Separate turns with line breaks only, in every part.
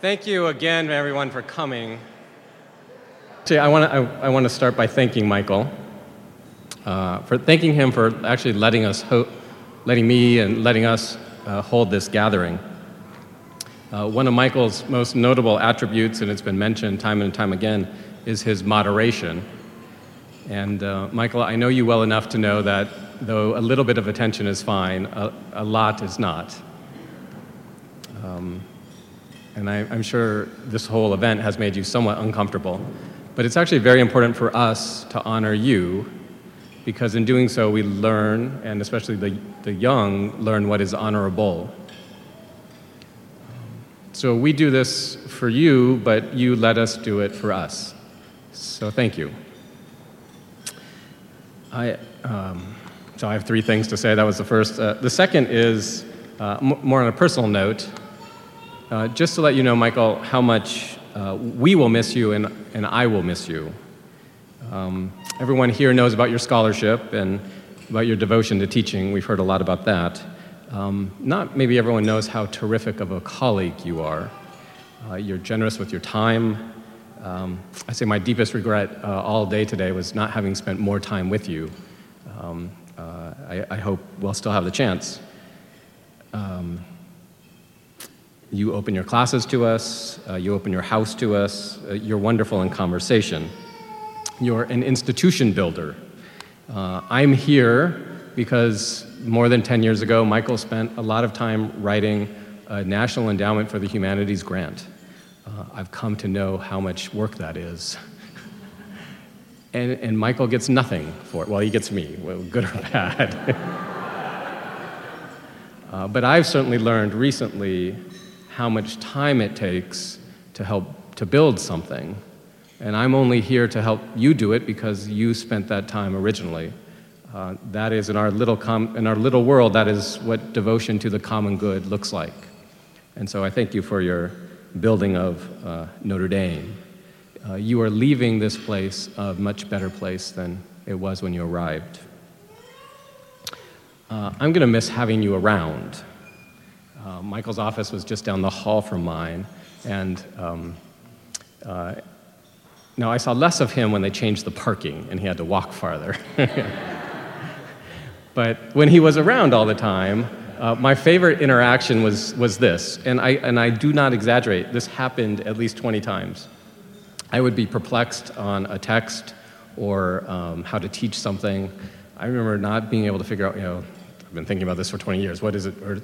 Thank you again, everyone, for coming. Actually, I want to I, I want to start by thanking Michael uh, for thanking him for actually letting us ho- letting me and letting us uh, hold this gathering. Uh, one of Michael's most notable attributes, and it's been mentioned time and time again, is his moderation. And uh, Michael, I know you well enough to know that though a little bit of attention is fine, a, a lot is not. Um, and I, I'm sure this whole event has made you somewhat uncomfortable. But it's actually very important for us to honor you because in doing so, we learn, and especially the, the young, learn what is honorable. So we do this for you, but you let us do it for us. So thank you. I, um, so I have three things to say. That was the first. Uh, the second is uh, m- more on a personal note. Uh, just to let you know, Michael, how much uh, we will miss you and, and I will miss you. Um, everyone here knows about your scholarship and about your devotion to teaching. We've heard a lot about that. Um, not maybe everyone knows how terrific of a colleague you are. Uh, you're generous with your time. Um, I say my deepest regret uh, all day today was not having spent more time with you. Um, uh, I, I, hope we'll still have the chance. Um, you open your classes to us, uh, you open your house to us, uh, you're wonderful in conversation. You're an institution builder. Uh, I'm here because more than 10 years ago, Michael spent a lot of time writing a National Endowment for the Humanities grant. Uh, I've come to know how much work that is. and, and Michael gets nothing for it. Well, he gets me, well, good or bad. uh, but I've certainly learned recently how much time it takes to help to build something. And I'm only here to help you do it because you spent that time originally. Uh, that is, in our, little com- in our little world, that is what devotion to the common good looks like. And so I thank you for your building of uh, Notre Dame. Uh, you are leaving this place a much better place than it was when you arrived. Uh, I'm going to miss having you around. Uh, Michael's office was just down the hall from mine, and um, uh, now I saw less of him when they changed the parking and he had to walk farther. but when he was around all the time, uh, my favorite interaction was, was this, and I, and I do not exaggerate, this happened at least 20 times. I would be perplexed on a text or um, how to teach something. I remember not being able to figure out, you know, I've been thinking about this for 20 years. What is it? Or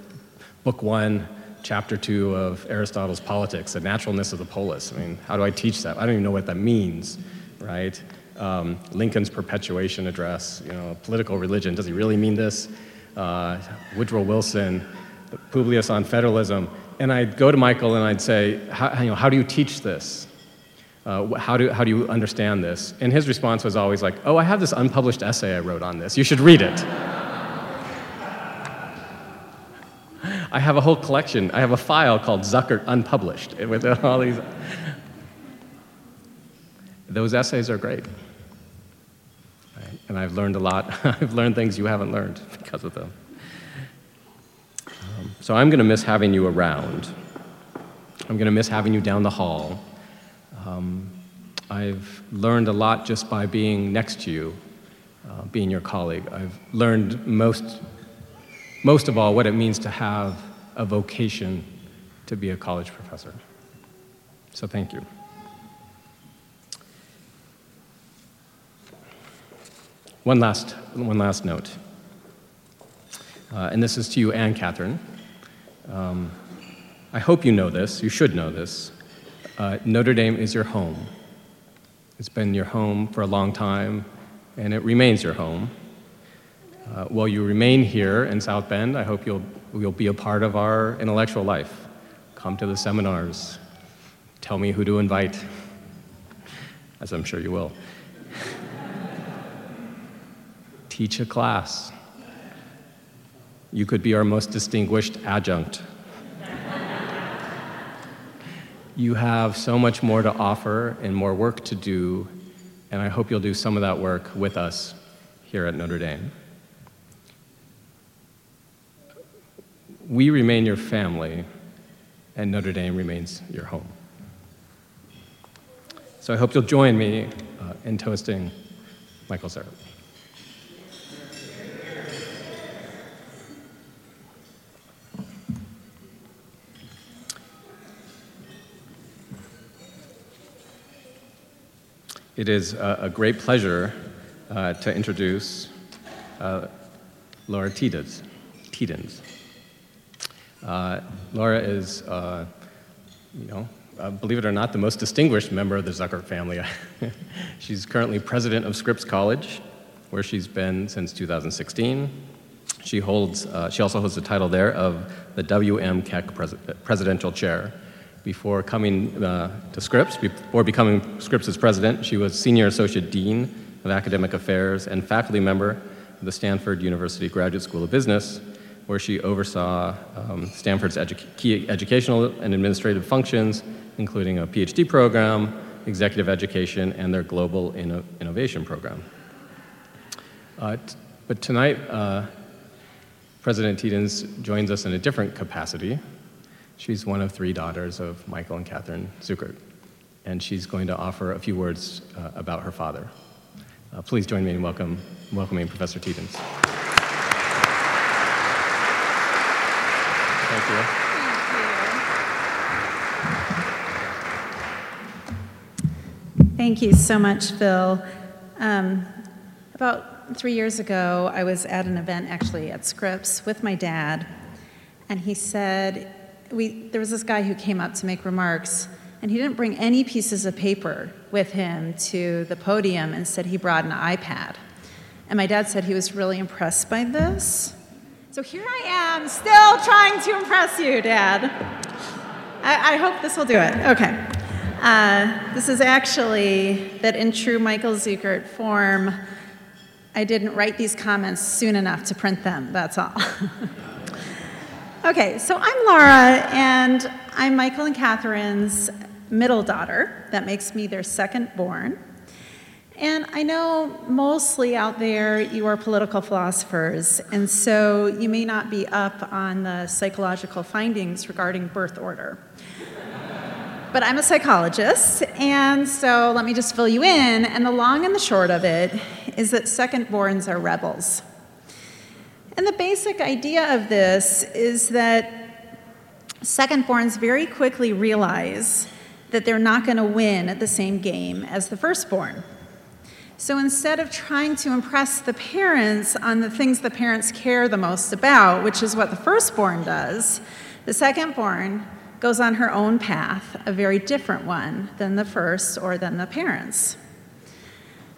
book one, chapter two of Aristotle's Politics, the naturalness of the polis. I mean, how do I teach that? I don't even know what that means, right? Um, Lincoln's perpetuation address, you know, political religion, does he really mean this? uh, Woodrow Wilson, Publius on federalism, and I'd go to Michael and I'd say, how, you know, how do you teach this? Uh, how, do, how do you understand this? And his response was always like, oh, I have this unpublished essay I wrote on this. You should read it. I have a whole collection. I have a file called Zuckert Unpublished with all these. Those essays are great. And I've learned a lot. I've learned things you haven't learned because of them. Um, so I'm going to miss having you around. I'm going to miss having you down the hall. Um, I've learned a lot just by being next to you, uh, being your colleague. I've learned most, most of all what it means to have a vocation to be a college professor. So thank you. One last, one last note, uh, and this is to you and Catherine. Um, I hope you know this, you should know this. Uh, Notre Dame is your home. It's been your home for a long time, and it remains your home. Uh, while you remain here in South Bend, I hope you'll, you'll be a part of our intellectual life. Come to the seminars. Tell me who to invite, as I'm sure you will teach a class. You could be our most distinguished adjunct. you have so much more to offer and more work to do, and I hope you'll do some of that work with us here at Notre Dame. We remain your family, and Notre Dame remains your home. So I hope you'll join me uh, in toasting Michael Zuckert. It is a, a great pleasure uh, to introduce uh, Laura Tiedens. Tiedens. Uh, Laura is, uh, you know, uh, believe it or not, the most distinguished member of the Zuckert family. she's currently president of Scripps College, where she's been since 2016. She holds, uh, she also holds the title there of the W.M. Keck Pres- Presidential Chair, before coming uh, to Scripps, before becoming Scripps' president, she was Senior Associate Dean of Academic Affairs and faculty member of the Stanford University Graduate School of Business, where she oversaw um, Stanford's edu- key educational and administrative functions, including a PhD program, executive education, and their global inno- innovation program. Uh, t- but tonight, uh, President Tiedens joins us in a different capacity. She's one of three daughters of Michael and Catherine Zuckert, and she's going to offer a few words uh, about her father. Uh, please join me in welcome, welcoming Professor Tiedens. Thank you.
Thank you so much, Phil. Um, about three years ago, I was at an event actually at Scripps with my dad, and he said, we, there was this guy who came up to make remarks, and he didn't bring any pieces of paper with him to the podium Instead, he brought an iPad. And my dad said he was really impressed by this. So here I am, still trying to impress you, Dad. I, I hope this will do it. Okay. Uh, this is actually that in true Michael Zuckert form, I didn't write these comments soon enough to print them, that's all. Okay, so I'm Laura, and I'm Michael and Catherine's middle daughter. That makes me their second born. And I know mostly out there you are political philosophers, and so you may not be up on the psychological findings regarding birth order. but I'm a psychologist, and so let me just fill you in. And the long and the short of it is that secondborns are rebels. And the basic idea of this is that secondborns very quickly realize that they're not going to win at the same game as the firstborn. So instead of trying to impress the parents on the things the parents care the most about, which is what the firstborn does, the secondborn goes on her own path, a very different one than the first or than the parents.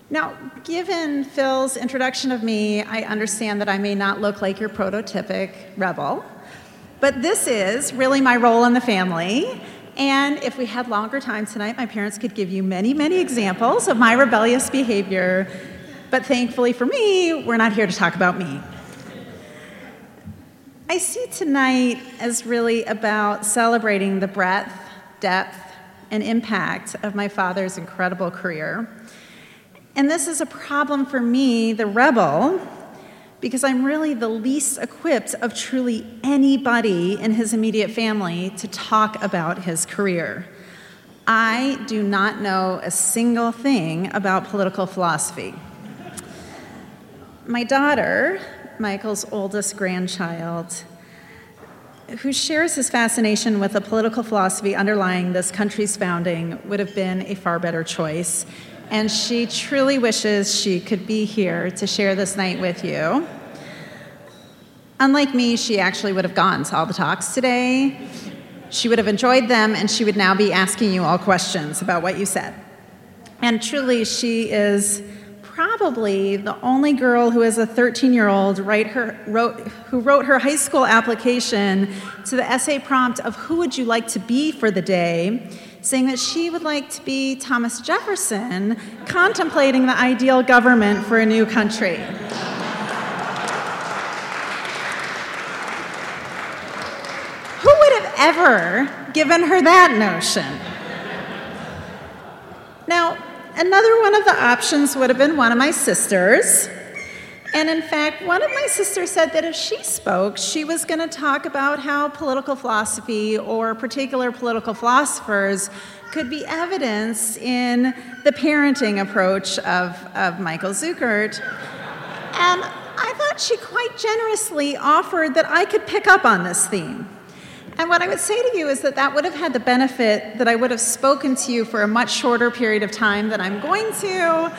Now, given Phil's introduction of me, I understand that I may not look like your prototypic rebel, but this is really my role in the family. And if we had longer time tonight, my parents could give you many, many examples of my rebellious behavior. But thankfully for me, we're not here to talk about me. I see tonight as really about celebrating the breadth, depth, and impact of my father's incredible career and this is a problem for me, the rebel, because I'm really the least equipped of truly anybody in his immediate family to talk about his career. I do not know a single thing about political philosophy. My daughter, Michael's oldest grandchild, who shares his fascination with the political philosophy underlying this country's founding, would have been a far better choice and she truly wishes she could be here to share this night with you. Unlike me, she actually would have gone to all the talks today. She would have enjoyed them, and she would now be asking you all questions about what you said. And truly, she is probably the only girl who is a 13 year old who wrote her high school application to the essay prompt of who would you like to be for the day saying that she would like to be Thomas Jefferson, contemplating the ideal government for a new country. Who would have ever given her that notion? Now, another one of the options would have been one of my sisters. And in fact, one of my sisters said that if she spoke, she was going to talk about how political philosophy or particular political philosophers could be evidence in the parenting approach of, of Michael Zuckert. And I thought she quite generously offered that I could pick up on this theme. And what I would say to you is that that would have had the benefit that I would have spoken to you for a much shorter period of time than I'm going to,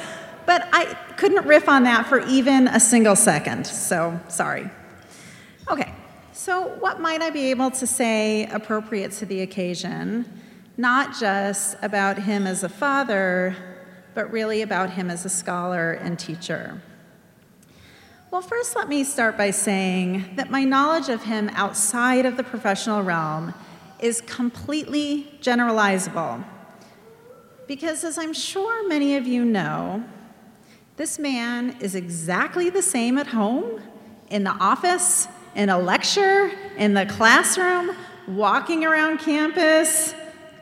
but I couldn't riff on that for even a single second, so sorry. Okay, so what might I be able to say appropriate to the occasion? Not just about him as a father, but really about him as a scholar and teacher. Well, first, let me start by saying that my knowledge of him outside of the professional realm is completely generalizable. Because, as I'm sure many of you know, this man is exactly the same at home, in the office, in a lecture, in the classroom, walking around campus,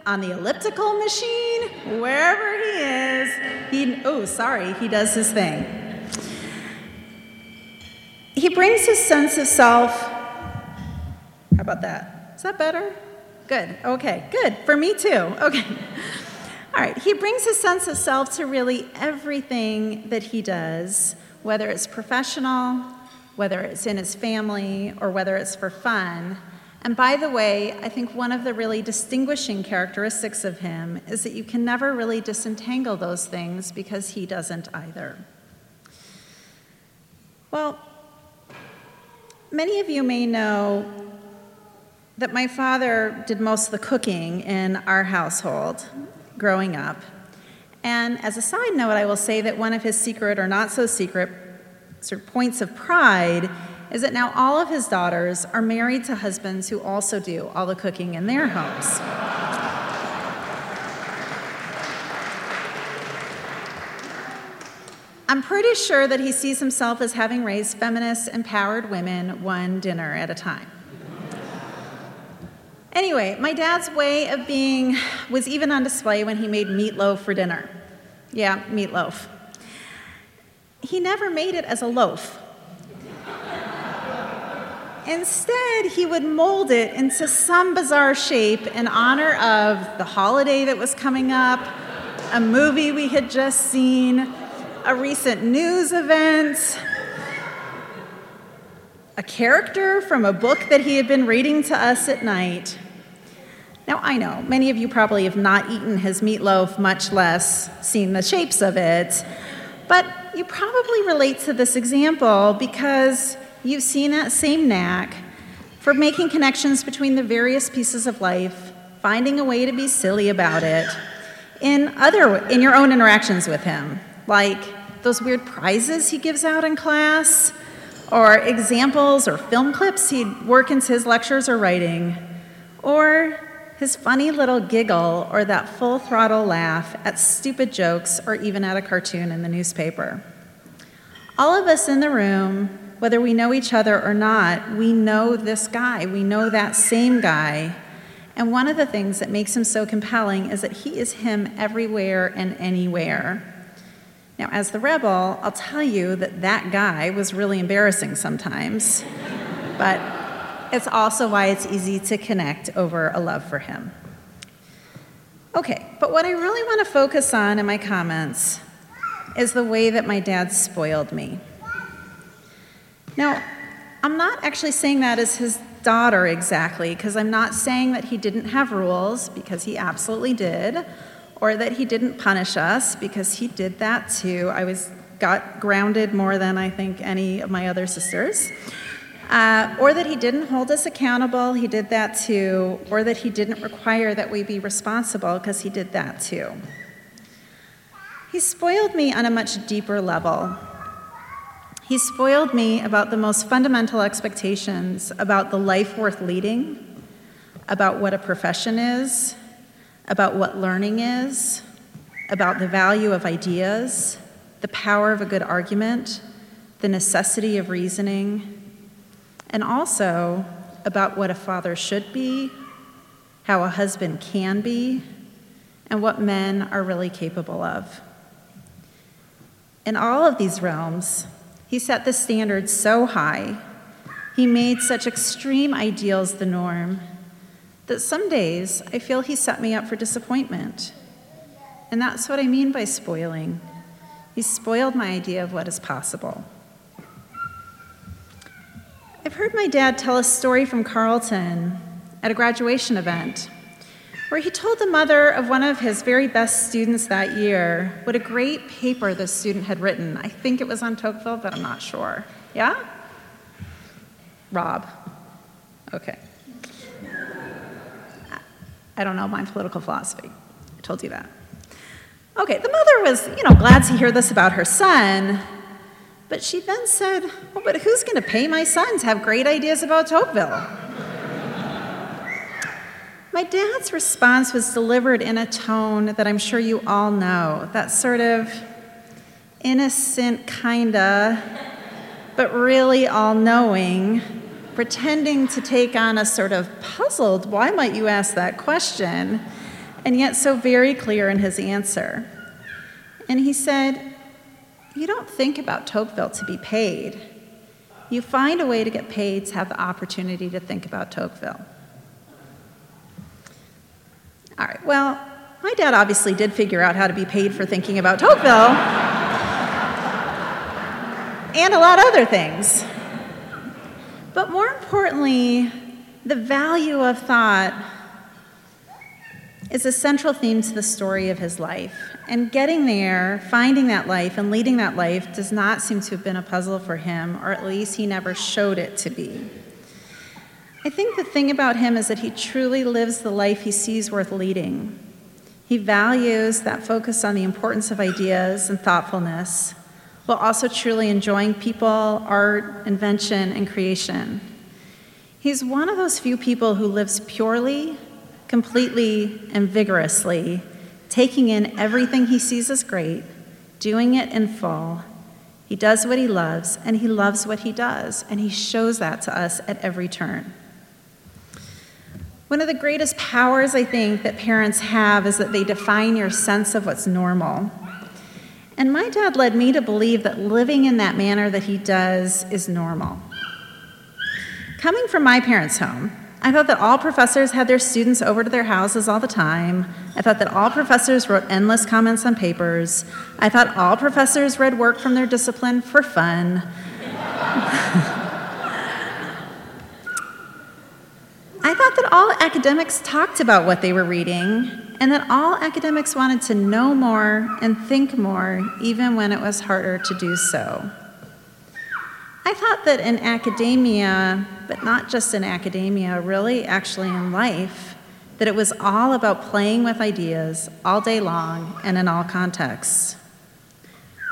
on the elliptical machine, wherever he is. He, oh, sorry, he does his thing he brings his sense of self. How about that? Is that better? Good. Okay, good. For me too. Okay. All right. He brings his sense of self to really everything that he does, whether it's professional, whether it's in his family, or whether it's for fun. And by the way, I think one of the really distinguishing characteristics of him is that you can never really disentangle those things because he doesn't either. Well, Many of you may know that my father did most of the cooking in our household growing up. And as a side note, I will say that one of his secret or not so secret sort of points of pride is that now all of his daughters are married to husbands who also do all the cooking in their homes. I'm pretty sure that he sees himself as having raised feminist, empowered women one dinner at a time. Anyway, my dad's way of being was even on display when he made meatloaf for dinner. Yeah, meatloaf. He never made it as a loaf. Instead, he would mold it into some bizarre shape in honor of the holiday that was coming up, a movie we had just seen, a recent news event, a character from a book that he had been reading to us at night. Now, I know many of you probably have not eaten his meatloaf, much less seen the shapes of it, but you probably relate to this example because you've seen that same knack for making connections between the various pieces of life, finding a way to be silly about it in other in your own interactions with him, like those weird prizes he gives out in class, or examples or film clips he'd work into his lectures or writing, or his funny little giggle or that full throttle laugh at stupid jokes or even at a cartoon in the newspaper. All of us in the room, whether we know each other or not, we know this guy. We know that same guy. And one of the things that makes him so compelling is that he is him everywhere and anywhere. Now, as the rebel, I'll tell you that that guy was really embarrassing sometimes, but it's also why it's easy to connect over a love for him. Okay, but what I really want to focus on in my comments is the way that my dad spoiled me. Now, I'm not actually saying that as his daughter exactly, because I'm not saying that he didn't have rules, because he absolutely did or that he didn't punish us because he did that too. I was got grounded more than I think any of my other sisters. Uh, or that he didn't hold us accountable, he did that too. Or that he didn't require that we be responsible because he did that too. He spoiled me on a much deeper level. He spoiled me about the most fundamental expectations about the life worth leading, about what a profession is, about what learning is, about the value of ideas, the power of a good argument, the necessity of reasoning, and also about what a father should be, how a husband can be, and what men are really capable of. In all of these realms, He set the standard so high, he made such extreme ideals the norm, that some days I feel he set me up for disappointment. And that's what I mean by spoiling. He spoiled my idea of what is possible. I've heard my dad tell a story from Carleton at a graduation event where he told the mother of one of his very best students that year what a great paper the student had written. I think it was on Tocqueville, but I'm not sure. Yeah? Rob. Okay. I don't know my political philosophy. I told you that. Okay, the mother was, you know, glad to hear this about her son, but she then said, Well, but who's going to pay my son to have great ideas about Tocqueville? My dad's response was delivered in a tone that I'm sure you all know that sort of innocent, kinda, but really all knowing, pretending to take on a sort of puzzled, why might you ask that question? And yet so very clear in his answer. And he said, You don't think about Tocqueville to be paid. You find a way to get paid to have the opportunity to think about Tocqueville. All right, well, my dad obviously did figure out how to be paid for thinking about Tocqueville and a lot of other things. But more importantly, the value of thought is a central theme to the story of his life. And getting there, finding that life, and leading that life does not seem to have been a puzzle for him, or at least he never showed it to be. I think the thing about him is that he truly lives the life he sees worth leading. He values that focus on the importance of ideas and thoughtfulness, while also truly enjoying people, art, invention, and creation. He's one of those few people who lives purely, completely, and vigorously, taking in everything he sees as great, doing it in full. He does what he loves, and he loves what he does, and he shows that to us at every turn. One of the greatest powers I think that parents have is that they define your sense of what's normal. And my dad led me to believe that living in that manner that he does is normal. Coming from my parents' home, I thought that all professors had their students over to their houses all the time. I thought that all professors wrote endless comments on papers. I thought all professors read work from their discipline for fun. I thought that all academics talked about what they were reading, and that all academics wanted to know more and think more, even when it was harder to do so. I thought that in academia, but not just in academia, really actually in life, that it was all about playing with ideas all day long and in all contexts.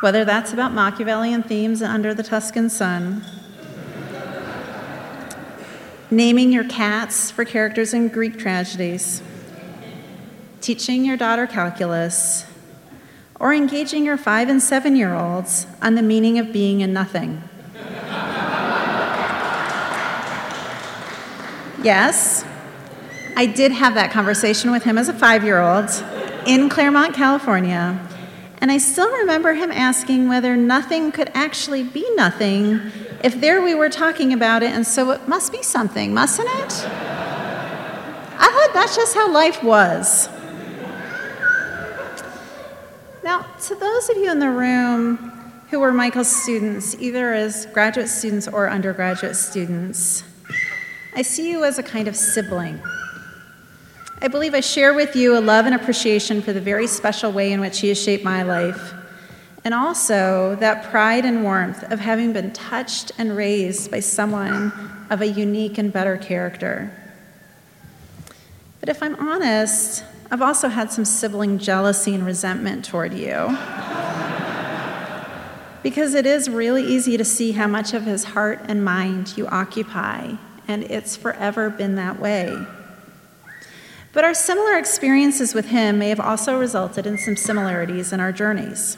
Whether that's about Machiavellian themes under the Tuscan sun, naming your cats for characters in Greek tragedies, teaching your daughter calculus, or engaging your five and seven year olds on the meaning of being and nothing. yes, I did have that conversation with him as a five year old in Claremont, California, and I still remember him asking whether nothing could actually be nothing if there we were talking about it, and so it must be something, mustn't it? I thought that's just how life was. Now, to those of you in the room who were Michael's students, either as graduate students or undergraduate students, I see you as a kind of sibling. I believe I share with you a love and appreciation for the very special way in which he has shaped my life and also that pride and warmth of having been touched and raised by someone of a unique and better character. But if I'm honest, I've also had some sibling jealousy and resentment toward you. because it is really easy to see how much of his heart and mind you occupy, and it's forever been that way. But our similar experiences with him may have also resulted in some similarities in our journeys.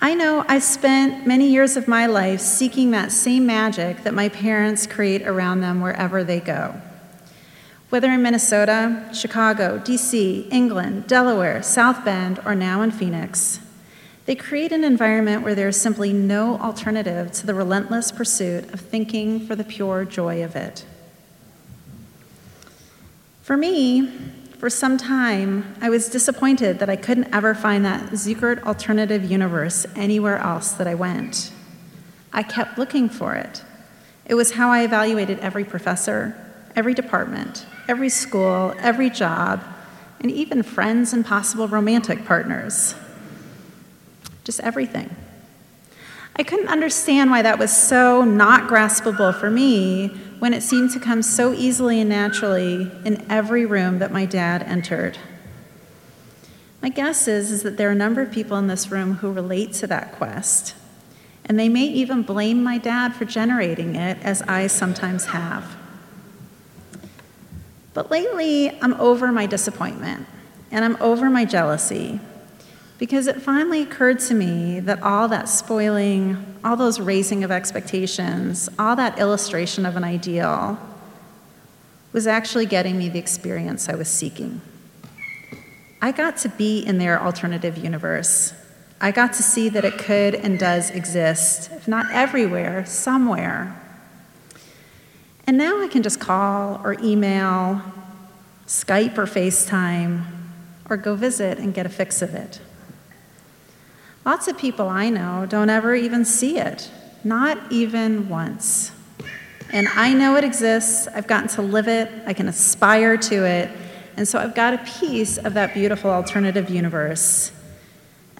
I know I spent many years of my life seeking that same magic that my parents create around them wherever they go. Whether in Minnesota, Chicago, DC, England, Delaware, South Bend, or now in Phoenix, They create an environment where there is simply no alternative to the relentless pursuit of thinking for the pure joy of it. For me, for some time, I was disappointed that I couldn't ever find that Zuckert alternative universe anywhere else that I went. I kept looking for it. It was how I evaluated every professor, every department, every school, every job, and even friends and possible romantic partners just everything. I couldn't understand why that was so not graspable for me when it seemed to come so easily and naturally in every room that my dad entered. My guess is, is that there are a number of people in this room who relate to that quest, and they may even blame my dad for generating it, as I sometimes have. But lately, I'm over my disappointment, and I'm over my jealousy, because it finally occurred to me that all that spoiling, all those raising of expectations, all that illustration of an ideal was actually getting me the experience I was seeking. I got to be in their alternative universe. I got to see that it could and does exist, if not everywhere, somewhere. And now I can just call or email, Skype or FaceTime, or go visit and get a fix of it. Lots of people I know don't ever even see it, not even once. And I know it exists, I've gotten to live it, I can aspire to it, and so I've got a piece of that beautiful alternative universe.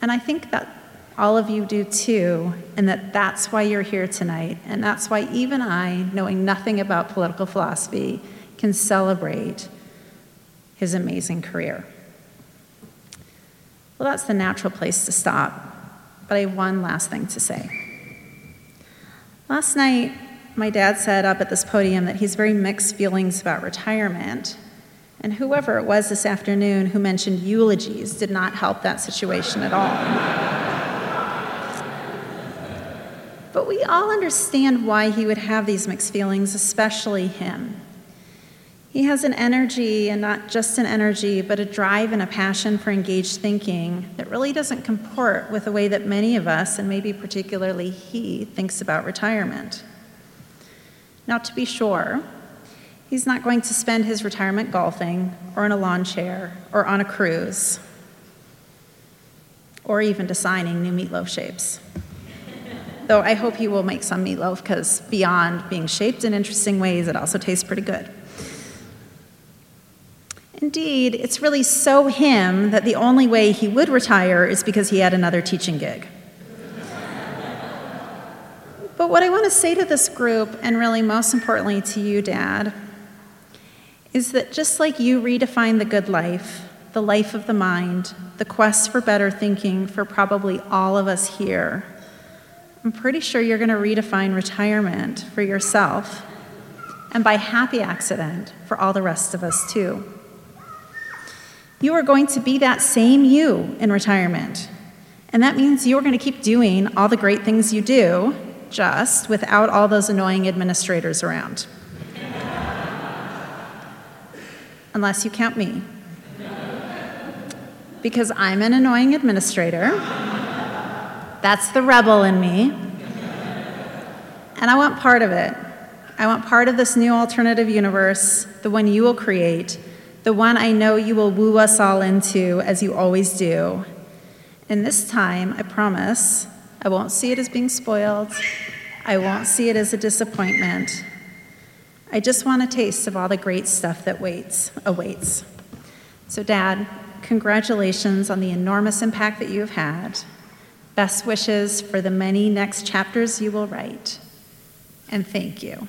And I think that all of you do too, and that that's why you're here tonight, and that's why even I, knowing nothing about political philosophy, can celebrate his amazing career. Well, that's the natural place to stop. But I have one last thing to say. Last night, my dad said up at this podium that he's very mixed feelings about retirement. And whoever it was this afternoon who mentioned eulogies did not help that situation at all. But we all understand why he would have these mixed feelings, especially him. He has an energy, and not just an energy, but a drive and a passion for engaged thinking that really doesn't comport with the way that many of us, and maybe particularly he, thinks about retirement. Now, to be sure, he's not going to spend his retirement golfing, or in a lawn chair, or on a cruise, or even designing new meatloaf shapes. Though I hope he will make some meatloaf because beyond being shaped in interesting ways, it also tastes pretty good. Indeed, it's really so him that the only way he would retire is because he had another teaching gig. but what I want to say to this group, and really most importantly to you, Dad, is that just like you redefine the good life, the life of the mind, the quest for better thinking for probably all of us here, I'm pretty sure you're going to redefine retirement for yourself, and by happy accident, for all the rest of us too. You are going to be that same you in retirement. And that means you're going to keep doing all the great things you do, just without all those annoying administrators around. Unless you count me. Because I'm an annoying administrator. That's the rebel in me. And I want part of it. I want part of this new alternative universe, the one you will create, the one I know you will woo us all into, as you always do. And this time, I promise, I won't see it as being spoiled. I won't see it as a disappointment. I just want a taste of all the great stuff that waits, awaits. So, Dad, congratulations on the enormous impact that you have had. Best wishes for the many next chapters you will write. And thank you.